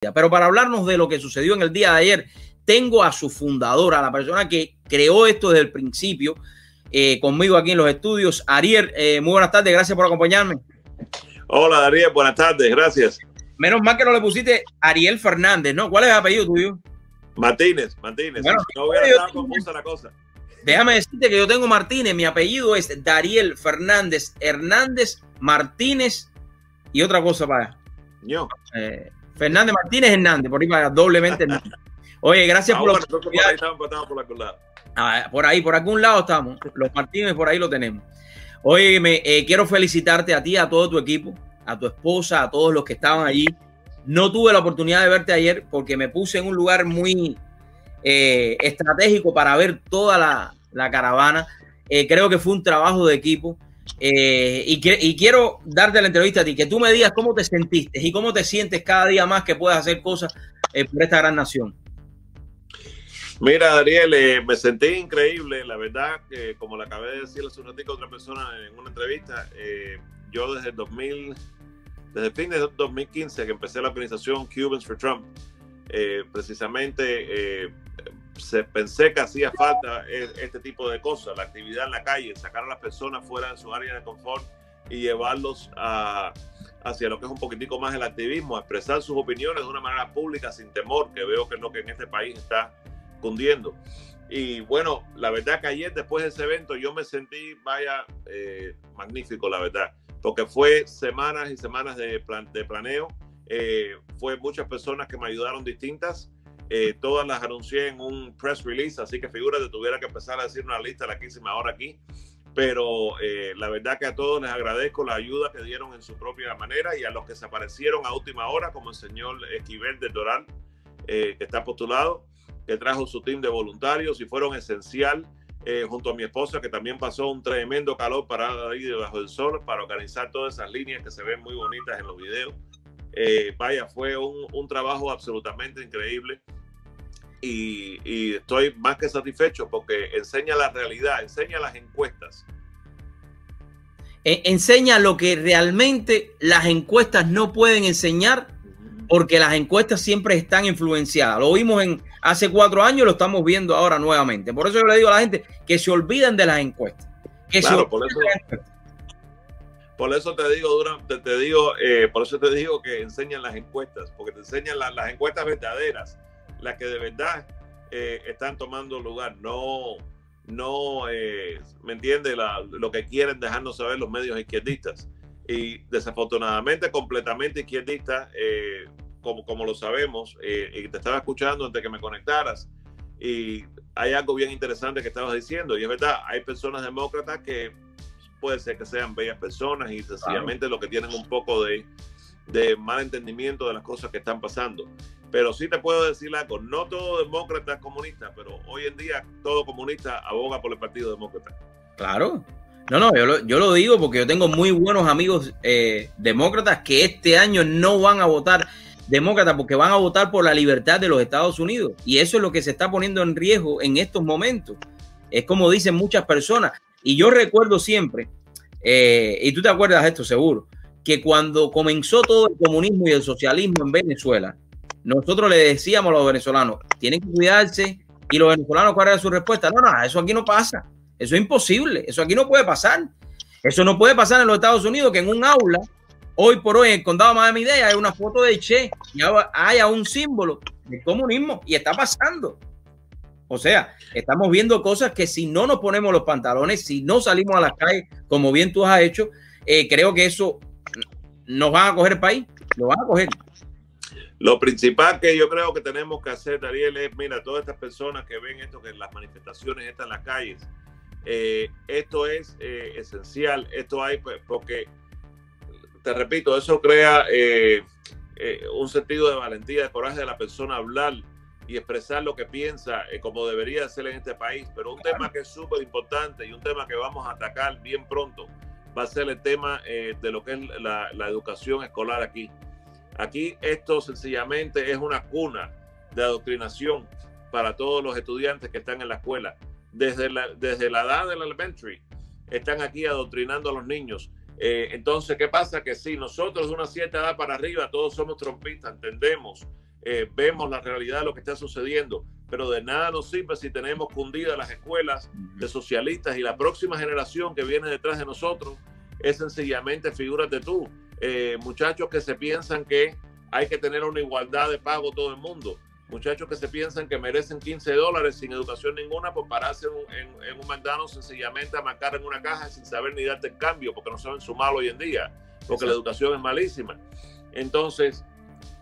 Pero para hablarnos de lo que sucedió en el día de ayer, tengo a su fundadora, la persona que creó esto desde el principio, eh, conmigo aquí en los estudios. Ariel, eh, muy buenas tardes, gracias por acompañarme. Hola, Ariel, buenas tardes, gracias. Menos mal que no le pusiste Ariel Fernández, ¿no? ¿Cuál es el apellido tuyo? Martínez, Martínez. Bueno, no hubiera estado confusa la cosa. Déjame decirte que yo tengo Martínez, mi apellido es Dariel Fernández Hernández Martínez y otra cosa para. Yo. Eh, Fernández Martínez Hernández, por ahí para doblemente. Oye, gracias ah, por bueno, por ahí estamos por algún lado. Ah, por ahí, por algún lado estamos. Los Martínez por ahí lo tenemos. Oye, me, eh, quiero felicitarte a ti, a todo tu equipo, a tu esposa, a todos los que estaban allí. No tuve la oportunidad de verte ayer porque me puse en un lugar muy eh, estratégico para ver toda la, caravana. Eh, creo que fue un trabajo de equipo. Eh, y, quiero darte la entrevista a ti, que tú me digas cómo te sentiste y cómo te sientes cada día más que puedas hacer cosas eh, por esta gran nación. Mira, Ariel, eh, me sentí increíble. La verdad, como le acabé de decir hace un ratito a otra persona en una entrevista, yo desde el 2000, desde el fin de 2015 que empecé la organización Cubans for Trump, precisamente se, pensé que hacía falta e, este tipo de cosas, la actividad en la calle, sacar a las personas fuera de su área de confort y llevarlos a, hacia lo que es un poquitico más el activismo, expresar sus opiniones de una manera pública sin temor, que veo que es lo que en este país está cundiendo. Y bueno, la verdad que ayer después de ese evento yo me sentí, vaya, eh, magnífico, la verdad, porque fue semanas y semanas de, de planeo, eh, fue muchas personas que me ayudaron distintas eh, todas las anuncié en un press release, así que figúrate, tuviera que empezar a decir una lista larguísima ahora aquí. Pero eh, la verdad que a todos les agradezco la ayuda que dieron en su propia manera y a los que se aparecieron a última hora, como el señor Esquivel de Doral, eh, que está postulado, que trajo su team de voluntarios y fueron esencial junto a mi esposa, que también pasó un tremendo calor parada ahí debajo del sol para organizar todas esas líneas que se ven muy bonitas en los videos. vaya, fue un, un trabajo absolutamente increíble y, estoy más que satisfecho porque enseña la realidad, enseña las encuestas. E, enseña lo que realmente las encuestas no pueden enseñar porque las encuestas siempre están influenciadas. Lo vimos en hace cuatro años, lo estamos viendo ahora nuevamente. Por eso yo le digo a la gente que se olviden de las encuestas. Que claro, por eso, por eso te digo, durante, te digo, eh, por eso te digo que enseñan las encuestas, porque te enseñan las encuestas verdaderas las que de verdad eh, están tomando lugar, no, no eh, ¿me entiende? lo que quieren dejarnos saber los medios izquierdistas. Y desafortunadamente completamente izquierdistas, eh, como, como lo sabemos, y te estaba escuchando antes que me conectaras, y hay algo bien interesante que estabas diciendo, y es verdad, hay personas demócratas que puede ser que sean bellas personas y sencillamente lo que tienen un poco de, de mal entendimiento de las cosas que están pasando. Pero sí te puedo decir algo, no todo demócrata es comunista, pero hoy en día todo comunista aboga por el Partido Demócrata. Claro. No, no, yo lo, yo lo digo porque yo tengo muy buenos amigos eh, demócratas que este año no van a votar demócrata porque van a votar por la libertad de los Estados Unidos. Y eso es lo que se está poniendo en riesgo en estos momentos. Es como dicen muchas personas. Y yo recuerdo siempre, eh, y tú te acuerdas de esto seguro, que cuando comenzó todo el comunismo y el socialismo en Venezuela, nosotros le decíamos a los venezolanos, tienen que cuidarse, y los venezolanos, ¿cuál era su respuesta? No, no, eso aquí no pasa, eso es imposible, eso aquí no puede pasar. Eso no puede pasar en los Estados Unidos, que en un aula, hoy por hoy, en el condado de Miami-Dade, hay una foto de Che y haya un símbolo del comunismo, y está pasando. O sea, estamos viendo cosas que si no nos ponemos los pantalones, si no salimos a las calles, como bien tú has hecho, eh, creo que eso nos van a coger el país, lo van a coger. Lo principal que yo creo que tenemos que hacer, Dariel, es, mira, todas estas personas que ven esto, que las manifestaciones están en las calles, eh, esto es eh, esencial, esto hay, pues, porque, te repito, eso crea eh, un sentido de valentía, de coraje de la persona hablar y expresar lo que piensa como debería ser en este país. Pero un tema que es súper importante y un tema que vamos a atacar bien pronto va a ser el tema de lo que es la educación escolar aquí. Aquí esto sencillamente es una cuna de adoctrinación para todos los estudiantes que están en la escuela. Desde la, desde la edad del elementary están aquí adoctrinando a los niños. Eh, entonces, ¿qué pasa? Que si nosotros de una cierta edad para arriba todos somos trompistas, entendemos eh, vemos la realidad de lo que está sucediendo, pero de nada nos sirve si tenemos cundidas las escuelas de socialistas y la próxima generación que viene detrás de nosotros es sencillamente, de tú, eh, muchachos que se piensan que hay que tener una igualdad de pago todo el mundo. Muchachos que se piensan que merecen 15 dólares sin educación ninguna por pararse en, un mandano sencillamente a marcar en una caja sin saber ni darte el cambio porque no saben sumar hoy en día, porque la educación es malísima. Entonces,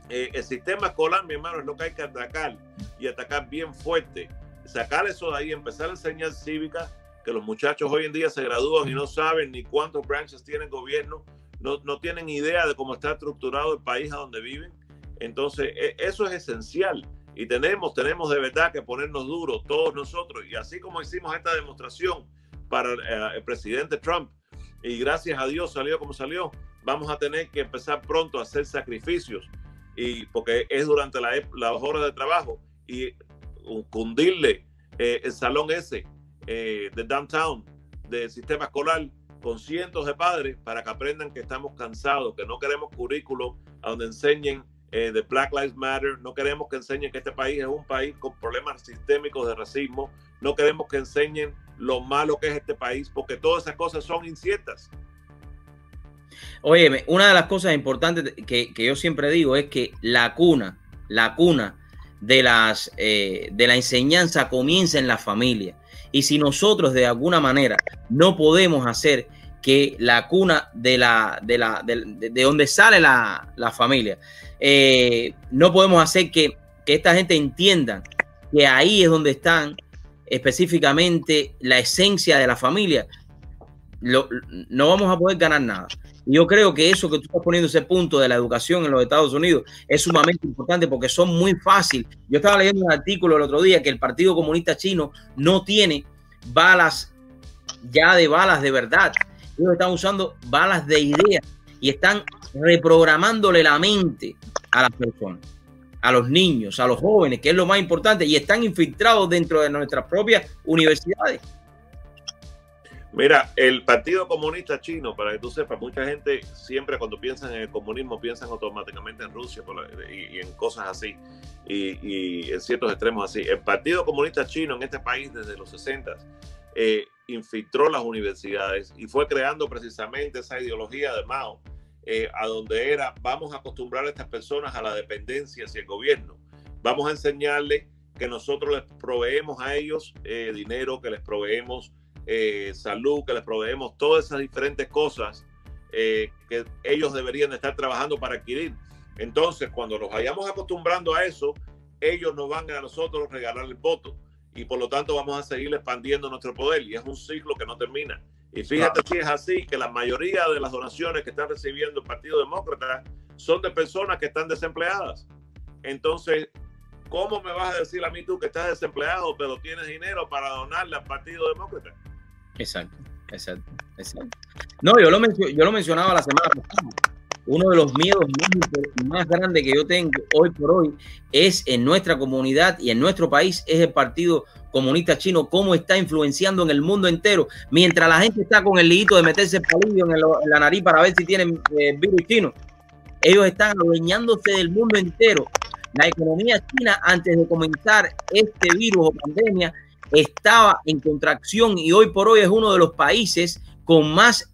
eh, el sistema escolar, mi hermano, es lo que hay que atacar y atacar bien fuerte. Sacar eso de ahí, empezar a enseñar cívica, que los muchachos hoy en día se gradúan y no saben ni cuántos branches tiene el gobierno, no, no tienen idea de cómo está estructurado el país a donde viven. Entonces, e, eso es esencial. Y tenemos, tenemos de verdad que ponernos duros todos nosotros. Y así como hicimos esta demostración para eh, el presidente Trump, y gracias a Dios salió como salió, vamos a tener que empezar pronto a hacer sacrificios. Y porque es durante la, las horas de trabajo y cundirle eh, el salón ese eh, de downtown del sistema escolar con cientos de padres para que aprendan que estamos cansados, que no queremos currículos a donde enseñen eh, de Black Lives Matter, no queremos que enseñen que este país es un país con problemas sistémicos de racismo, no queremos que enseñen lo malo que es este país, porque todas esas cosas son inciertas. Oye, una de las cosas importantes que, yo siempre digo es que la cuna, la cuna de, las, eh, de la enseñanza comienza en la familia. Y si nosotros de alguna manera no podemos hacer que la cuna de la de la de, donde sale la, familia eh, no podemos hacer que, esta gente entienda que ahí es donde están específicamente la esencia de la familia no vamos a poder ganar nada yo creo que eso que tú estás poniendo ese punto de la educación en los Estados Unidos es sumamente importante porque son muy fácil. Yo estaba leyendo un artículo el otro día que el Partido Comunista Chino no tiene balas ya de balas de verdad. Ellos están usando balas de ideas y están reprogramándole la mente a las personas, a los niños, a los jóvenes, que es lo más importante, y están infiltrados dentro de nuestras propias universidades. Mira, el Partido Comunista Chino, para que tú sepas, mucha gente siempre cuando piensan en el comunismo piensan automáticamente en Rusia y, en cosas así, y, en ciertos extremos así. El Partido Comunista Chino en este país desde los 60 eh, infiltró las universidades y fue creando precisamente esa ideología de Mao, eh, a donde era, vamos a acostumbrar a estas personas a la dependencia hacia el gobierno, vamos a enseñarles que nosotros les proveemos a ellos eh, dinero, que les proveemos eh, salud, que les proveemos todas esas diferentes cosas eh, que ellos deberían estar trabajando para adquirir. Entonces, cuando nos vayamos acostumbrando a eso, ellos nos van a nosotros regalar el voto y por lo tanto vamos a seguir expandiendo nuestro poder y es un ciclo que no termina. Y fíjate si es así que la mayoría de las donaciones que están recibiendo el Partido Demócrata son de personas que están desempleadas. Entonces, ¿cómo me vas a decir a mí tú que estás desempleado pero tienes dinero para donarle al Partido Demócrata? Exacto, exacto, exacto. No, yo lo, yo lo mencionaba la semana pasada. Uno de los miedos más, grandes que yo tengo hoy por hoy es en nuestra comunidad y en nuestro país es el Partido Comunista Chino, cómo está influenciando en el mundo entero. Mientras la gente está con el lidito de meterse el palillo en, la nariz para ver si tienen eh, virus chino, ellos están adueñándose del mundo entero. La economía china, antes de comenzar este virus o pandemia, estaba en contracción y hoy por hoy es uno de los países con más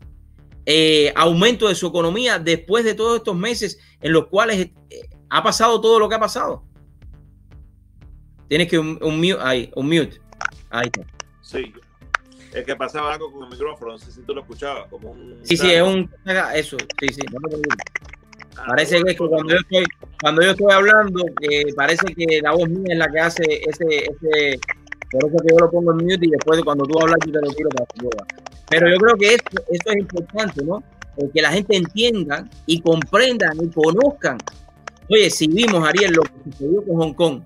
eh, aumento de su economía después de todos estos meses en los cuales eh, ha pasado todo lo que ha pasado. Tienes que un, mute ahí, un mute. Ahí está. Sí. Es que pasaba algo con el micrófono, no sé si tú lo escuchabas, como un... Sí, sí, es un... Eso, sí, sí. Ah, parece que cuando yo estoy, cuando yo estoy hablando, eh, parece que la voz mía es la que hace ese, ese por eso que yo lo pongo en mute y después cuando tú hablas yo te lo tiro para que Pero yo creo que esto, es importante, ¿no? que la gente entienda y comprendan y conozcan. Oye, si vimos, Ariel, lo que sucedió con Hong Kong,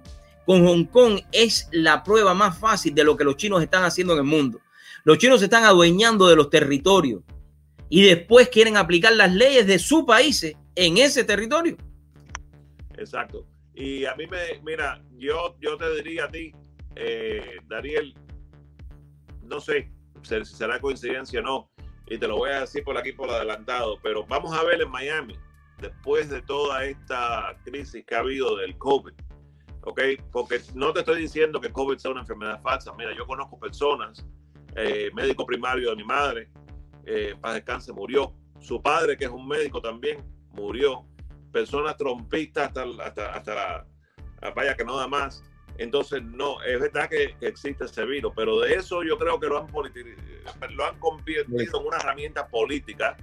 con Hong Kong es la prueba más fácil de lo que los chinos están haciendo en el mundo. Los chinos se están adueñando de los territorios y después quieren aplicar las leyes de sus países en ese territorio. Exacto. Y a mí me, mira, yo, yo te diría a ti, eh, Daniel, no sé si será coincidencia o no, y te lo voy a decir por aquí por adelantado, pero vamos a ver en Miami después de toda esta crisis que ha habido del COVID. ¿Ok? Porque no te estoy diciendo que COVID sea una enfermedad falsa. Mira, yo conozco personas, eh, médico primario de mi madre, eh, para descanse, murió. Su padre, que es un médico también, murió. Personas trompistas hasta, hasta, hasta la, vaya que no da más. Entonces, no, es verdad que, existe ese virus, pero de eso yo creo que lo han, lo han convertido en una herramienta política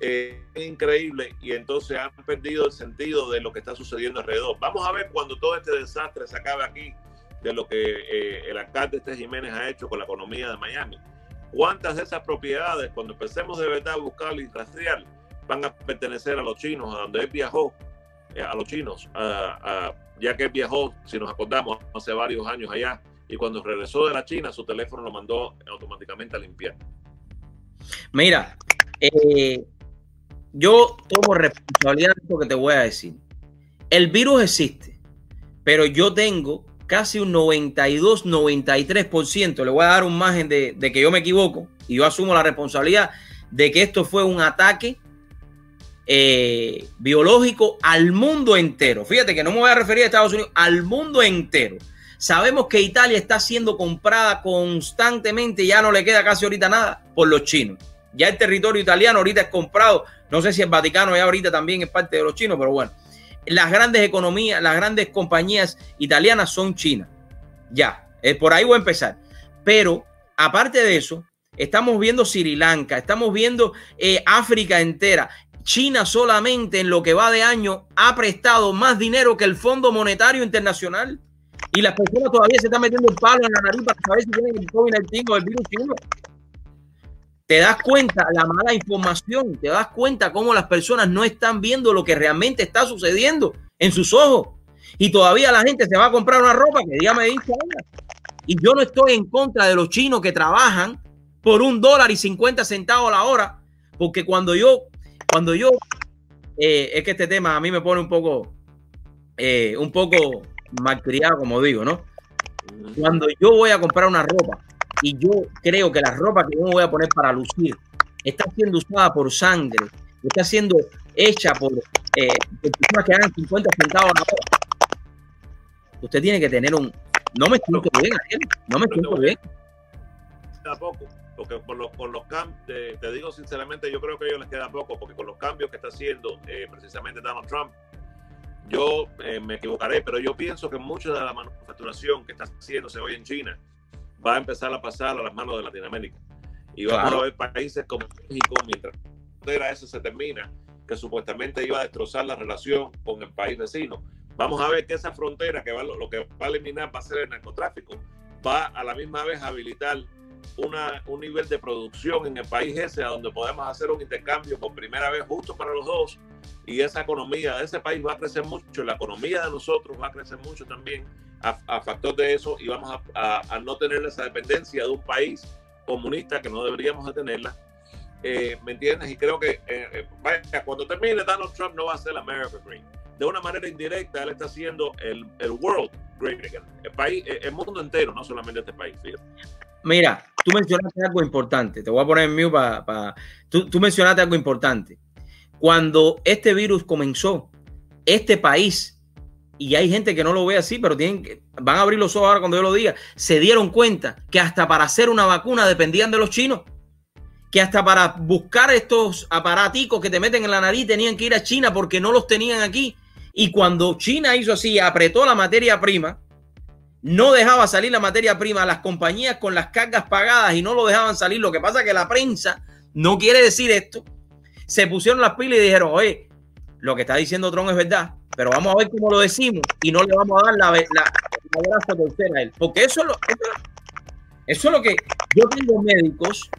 eh, increíble y entonces han perdido el sentido de lo que está sucediendo alrededor. Vamos a ver cuando todo este desastre se acabe aquí de lo que eh, el alcalde este Jiménez ha hecho con la economía de Miami. ¿Cuántas de esas propiedades, cuando empecemos de verdad a buscar y rastrear, van a pertenecer a los chinos, a donde él viajó, eh, a los chinos, ya que viajó, si nos acordamos, hace varios años allá, y cuando regresó de la China, su teléfono lo mandó automáticamente a limpiar. Mira, eh, yo tomo responsabilidad de lo que te voy a decir. El virus existe, pero yo tengo casi un 92, 93%. Le voy a dar un margen de, que yo me equivoco y yo asumo la responsabilidad de que esto fue un ataque eh, biológico al mundo entero. Fíjate que no me voy a referir a Estados Unidos, al mundo entero. Sabemos que Italia está siendo comprada constantemente, ya no le queda casi ahorita nada por los chinos. Ya el territorio italiano ahorita es comprado. No sé si el Vaticano ya ahorita también es parte de los chinos, pero bueno. Las grandes economías, las grandes compañías italianas son chinas. Ya, eh, por ahí voy a empezar. Pero aparte de eso, estamos viendo Sri Lanka, estamos viendo eh, África entera. China solamente en lo que va de año ha prestado más dinero que el Fondo Monetario Internacional. Y las personas todavía se están metiendo el palo en la nariz para saber si tienen el COVID-19 o el virus chino te das cuenta la mala información, te das cuenta cómo las personas no están viendo lo que realmente está sucediendo en sus ojos. Y todavía la gente se va a comprar una ropa que dígame dice Y yo no estoy en contra de los chinos que trabajan por un dólar y 50 centavos a la hora, porque cuando yo, cuando yo, eh, es que este tema a mí me pone un poco, eh, un poco malcriado, como digo, ¿no? Cuando yo voy a comprar una ropa y yo creo que la ropa que yo me voy a poner para lucir está siendo usada por sangre, está siendo hecha por, eh, personas que hagan 50 centavos a la hora. Usted tiene que tener un. No me siento bien, no me siento bien. Tampoco, porque con los, con los cambios, te, digo sinceramente, yo creo que a ellos les queda poco, porque con los cambios que está haciendo eh, precisamente Donald Trump, yo eh, me equivocaré, pero yo pienso que mucha de la manufacturación que está haciéndose hoy en China va a empezar a pasar a las manos de Latinoamérica. Y vamos a ver países como México, mientras eso se termina, que supuestamente iba a destrozar la relación con el país vecino. Vamos a ver que esa frontera, que va, lo, que va a eliminar va a ser el narcotráfico, va a la misma vez a habilitar un nivel de producción en el país ese, a donde podemos hacer un intercambio por primera vez justo para los dos, y esa economía de ese país va a crecer mucho, la economía de nosotros va a crecer mucho también, a, factor de eso y vamos a, no tener esa dependencia de un país comunista que no deberíamos de tenerla. Eh, ¿Me entiendes? Y creo que eh, eh, cuando termine Donald Trump no va a ser America Great. De una manera indirecta, él está haciendo el, el world. El país, el mundo entero, no solamente este país. Mira, tú mencionaste algo importante. Te voy a poner en mute para... Tú, mencionaste algo importante. Cuando este virus comenzó, este país y hay gente que no lo ve así, pero tienen van a abrir los ojos ahora cuando yo lo diga, se dieron cuenta que hasta para hacer una vacuna dependían de los chinos, que hasta para buscar estos aparaticos que te meten en la nariz tenían que ir a China porque no los tenían aquí. Y cuando China hizo así, apretó la materia prima, no dejaba salir la materia prima a las compañías con las cargas pagadas y no lo dejaban salir. Lo que pasa es que la prensa no quiere decir esto. Se pusieron las pilas y dijeron, oye, lo que está diciendo Trump es verdad pero vamos a ver cómo lo decimos y no le vamos a dar la, la, tercera a él. Porque eso es, lo, eso, es lo que yo tengo médicos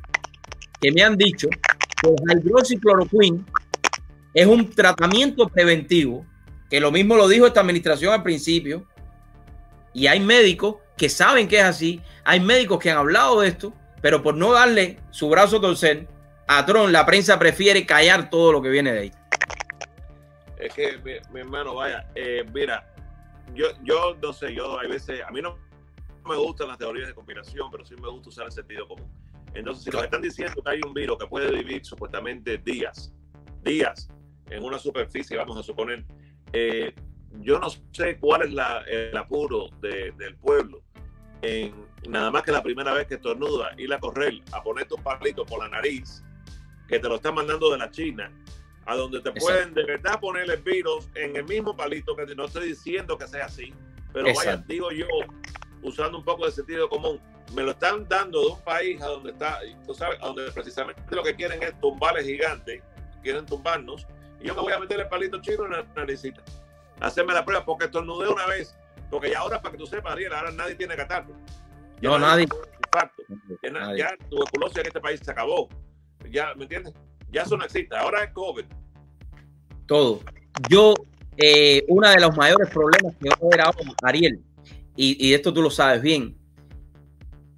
que me han dicho que el hidroxicloroquine es un tratamiento preventivo, que lo mismo lo dijo esta administración al principio, y hay médicos que saben que es así, hay médicos que han hablado de esto, pero por no darle su brazo a torcer, a Trump la prensa prefiere callar todo lo que viene de ahí. Es que, mi, hermano, vaya, eh, mira, yo, yo no sé, yo hay veces, a mí no me gustan las teorías de conspiración, pero sí me gusta usar el sentido común. Entonces, si nos están diciendo que hay un virus que puede vivir supuestamente días, días en una superficie, vamos a suponer, eh, yo no sé cuál es el apuro del pueblo en nada más que la primera vez que estornuda ir a correr a poner tu palito por la nariz, que te lo están mandando de la China, a donde te pueden de verdad poner el virus en el mismo palito, que no estoy diciendo que sea así, pero vaya, digo yo, usando un poco de sentido común, me lo están dando de un país a donde está, tú sabes, a donde precisamente lo que quieren es tumbarles gigantes, quieren tumbarnos, y yo me voy a meter el palito chino en la naricita, hacerme la prueba, porque estornudé una vez, porque ya ahora, para que tú sepas, Ariel, ahora nadie tiene catarro. No, nadie. Ya, ya tuberculosis en este país se acabó. Ya, ¿me entiendes? Ya eso no existe. Ahora es COVID. Todo. Yo, eh, uno de los mayores problemas que va a haber ahora, Ariel, y, y esto tú lo sabes bien,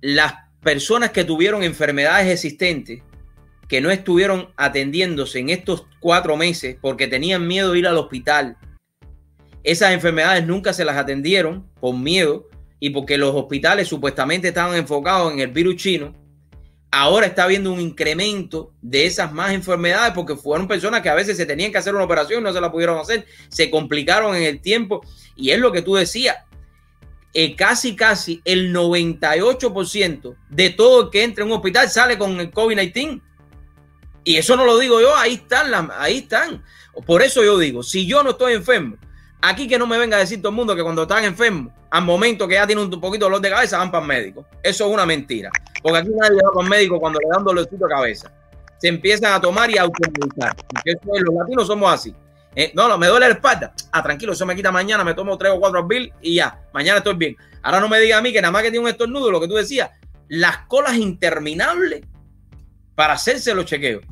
las personas que tuvieron enfermedades existentes que no estuvieron atendiéndose en estos cuatro meses porque tenían miedo de ir al hospital, esas enfermedades nunca se las atendieron por miedo y porque los hospitales supuestamente estaban enfocados en el virus chino. Ahora está habiendo un incremento de esas más enfermedades porque fueron personas que a veces se tenían que hacer una operación, no se la pudieron hacer, se complicaron en el tiempo. Y es lo que tú decías, eh, casi, casi el 98% de todo que entra en un hospital sale con el COVID-19. Y eso no lo digo yo, ahí están, ahí están. Por eso yo digo, si yo no estoy enfermo, aquí que no me venga a decir todo el mundo que cuando están enfermos, al momento que ya tienen un poquito de dolor de cabeza, van para el médico. Eso es una mentira. Porque aquí nadie va para el médico cuando le dan dolorcito de cabeza. Se empiezan a tomar y a automedicar. Los latinos somos así. Eh, no, no, me duele la espalda. Ah, tranquilo, eso me quita mañana, me tomo tres o cuatro bill y ya, mañana estoy bien. Ahora no me diga a mí que nada más que tiene un estornudo, lo que tú decías, las colas interminables para hacerse los chequeos.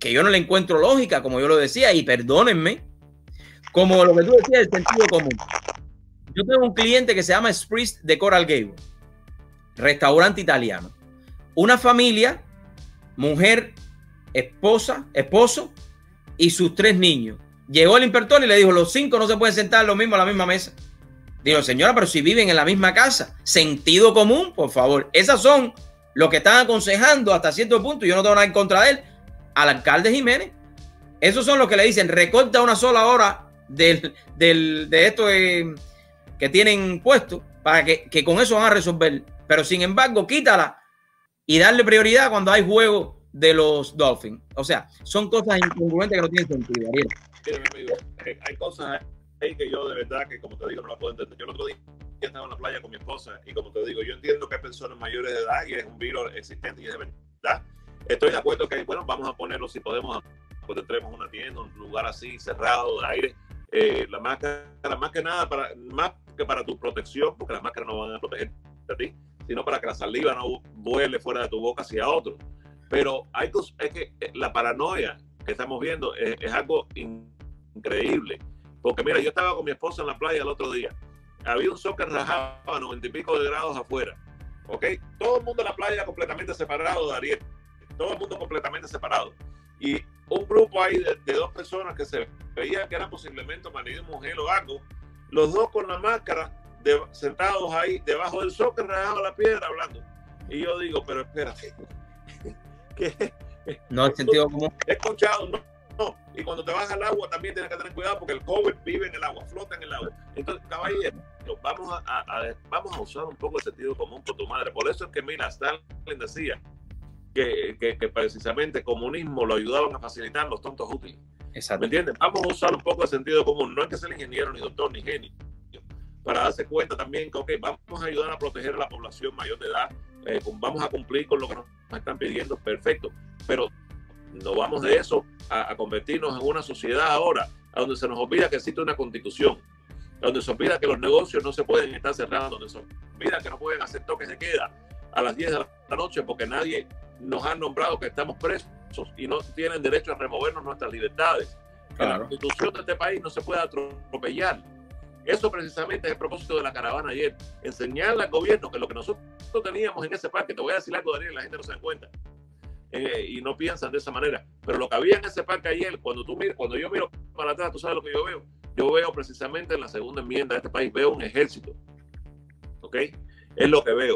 Que yo no le encuentro lógica, como yo lo decía, y perdónenme, como lo que tú decías, el sentido común. Yo tengo un cliente que se llama Spritz de Coral Gable, restaurante italiano. Una familia, mujer, esposa, esposo y sus tres niños Llegó el inspector y le dijo, los cinco no se pueden sentar lo mismo a la misma mesa. Digo, señora, pero si viven en la misma casa, sentido común, por favor. Esas son lo que están aconsejando hasta cierto punto, yo no tengo nada en contra de él, al alcalde Jiménez. Esos son los que le dicen, recorta una sola hora del, de esto que tienen puesto para que, que con eso van a resolver. Pero sin embargo, quítala y darle prioridad cuando hay juego de los Dolphins. O sea, son cosas incongruentes que no tienen sentido, Ariel. Eh, hay cosas ahí que yo de verdad que como te digo no la puedo entender. Yo el otro día estaba en la playa con mi esposa y como te digo, yo entiendo que hay personas mayores de edad y es un virus existente y es verdad. Estoy de acuerdo que, bueno, vamos a ponerlo si podemos, pues entremos una tienda, un lugar así cerrado aire. Eh, la máscara, más que nada, para, más que para tu protección, porque las máscaras no van a proteger a ti, sino para que la saliva no vuele fuera de tu boca hacia otro. Pero hay cosas, es que eh, la paranoia que estamos viendo es, es algo increíble. Porque mira, yo estaba con mi esposa en la playa el otro día. Había un sol que rajaba a noventa y pico de grados afuera. ¿Ok? Todo el mundo en la playa completamente separado de Ariel. Todo el mundo completamente separado. Y un grupo ahí de, dos personas que se veía que eran posiblemente marido y mujer o algo. Los dos con la máscara de, sentados ahí debajo del sol que rajaba la piedra hablando. Y yo digo, pero espérate. ¿Qué? No, el sentido común. He escuchado, no, y cuando te vas al agua también tienes que tener cuidado porque el COVID vive en el agua, flota en el agua. Entonces, caballero, vamos a, vamos a usar un poco el sentido común por tu madre. Por eso es que, mira, Stalin decía que, que, precisamente el comunismo lo ayudaban a facilitar los tontos útiles. Exacto. ¿Me entiendes? Vamos a usar un poco de sentido común. No hay que ser ingeniero, ni doctor, ni genio. Para darse cuenta también que, vamos a ayudar a proteger a la población mayor de edad. Eh, vamos a cumplir con lo que nos están pidiendo. Perfecto. Pero no vamos de eso a, convertirnos en una sociedad ahora donde se nos olvida que existe una constitución, donde se olvida que los negocios no se pueden estar cerrando, donde se olvida que no pueden hacer toques de queda a las 10 de la noche porque nadie nos ha nombrado que estamos presos y no tienen derecho a removernos nuestras libertades. Que la constitución de este país no se puede atropellar. Eso precisamente es el propósito de la caravana ayer, enseñarle al gobierno que lo que nosotros teníamos en ese parque, te voy a decir algo, Daniel, la gente no se da cuenta, eh, y no piensan de esa manera. Pero lo que había en ese parque ayer, cuando, tú cuando yo miro para atrás, tú sabes lo que yo veo. Yo veo precisamente en la segunda enmienda de este país, veo un ejército. ¿Ok? Es lo que veo.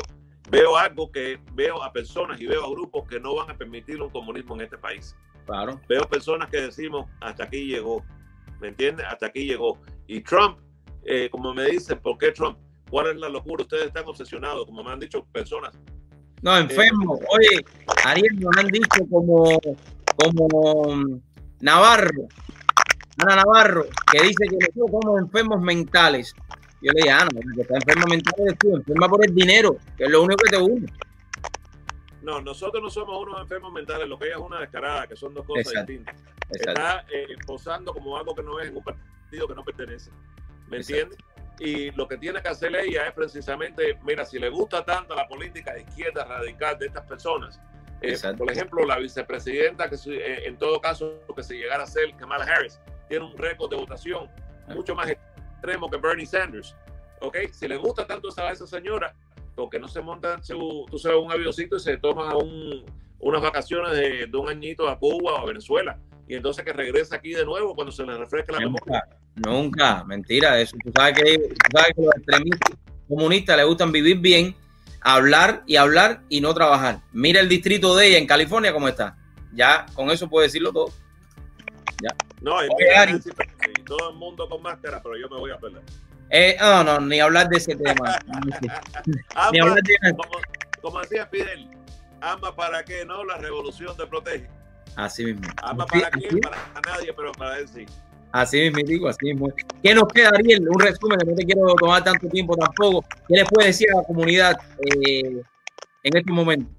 Veo algo que veo a personas y veo a grupos que no van a permitir un comunismo en este país. Claro. Veo personas que decimos, hasta aquí llegó. ¿Me entiendes? Hasta aquí llegó. Y Trump, eh, como me dicen, ¿por qué Trump? ¿Cuál es la locura? Ustedes están obsesionados, como me han dicho personas. No, enfermo. Eh, Oye, Ariel, nos han dicho como, como mm, Navarro, Ana Navarro, que dice que nosotros somos enfermos mentales. Yo le dije, Ana, que está enfermo mental eres tú, enferma por el dinero, que es lo único que te une. No, nosotros no somos unos enfermos mentales, lo que ella es una descarada, que son dos cosas distintas. Está eh, posando como algo que no es en un partido que no pertenece. ¿Me entiendes? Y lo que tiene que hacer ella es precisamente, mira, si le gusta tanto la política de izquierda radical de estas personas, eh, por ejemplo, la vicepresidenta, que eh, en todo caso, que se llegara a ser Kamala Harris, tiene un récord de votación mucho más extremo que Bernie Sanders. ¿Ok? Si le gusta tanto esa, esa señora, porque no se monta su, tú sabes, un avioncito y se toma un, unas vacaciones de, de, un añito a Cuba o a Venezuela. Y entonces que regresa aquí de nuevo cuando se le refresca la nunca, Nunca, mentira, eso. Tú sabes que, tú sabes que los extremistas comunistas les gustan vivir bien, hablar y hablar y no trabajar. Mira el distrito de ella en California cómo está. Ya con eso puedo decirlo todo. Ya. No, todo el mundo con máscara, pero yo me voy a perder. Eh, no, no, ni hablar de ese tema. ni hablar de... como, como, decía Fidel, ama para qué, ¿no? La revolución te protege. Así mismo. Ama para quién, para nadie, pero para él sí. Así mismo digo, así mismo. ¿Qué nos queda, Ariel? Un resumen, que no te quiero tomar tanto tiempo tampoco. ¿Qué le puede decir a la comunidad eh, en este momento?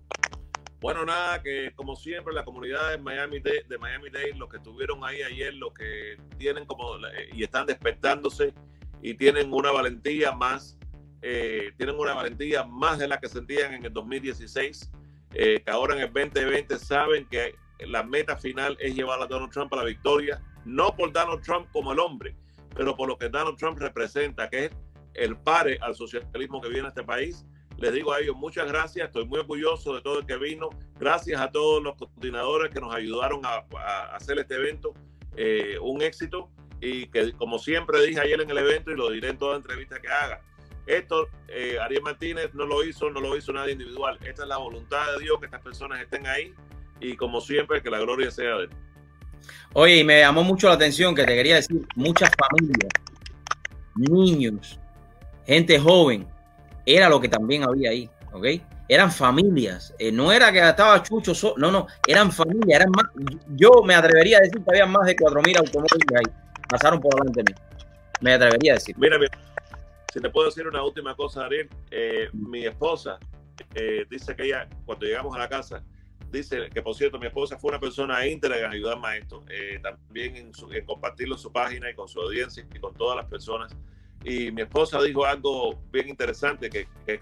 Bueno, nada, que como siempre la comunidad de Miami Dade, de Miami Dade, los que estuvieron ahí ayer, los que tienen como y están despertándose y tienen una valentía más, eh, tienen una valentía más de la que sentían en el 2016, eh, ahora en el 2020 saben que la meta final es llevar a Donald Trump a la victoria, no por Donald Trump como el hombre, pero por lo que Donald Trump representa, que es el pare al socialismo que viene a este país. Les digo a ellos muchas gracias, estoy muy orgulloso de todo el que vino, gracias a todos los coordinadores que nos ayudaron a, a hacer este evento eh, un éxito y que como siempre dije ayer en el evento y lo diré en toda entrevista que haga, esto eh, Ariel Martínez no lo hizo, no lo hizo nadie individual. Esta es la voluntad de Dios que estas personas estén ahí y como siempre que la gloria sea de él. Oye, y me llamó mucho la atención que te quería decir, muchas familias, niños, gente joven, era lo que también había ahí, ¿ok? Eran familias, eh, no era que estaba Chucho, so no, no, eran familias, eran más, yo me atrevería a decir que había más de 4.000 automóviles ahí pasaron por delante de mí. Me atrevería a decir. Mira, si te puedo decir una última cosa, Ariel, eh, mi esposa eh, dice que ella, cuando llegamos a la casa, dice que, por cierto, mi esposa fue una persona íntegra en ayudarme a esto, eh, también en, su, en, compartirlo en su página y con su audiencia y con todas las personas. Y mi esposa dijo algo bien interesante, que, que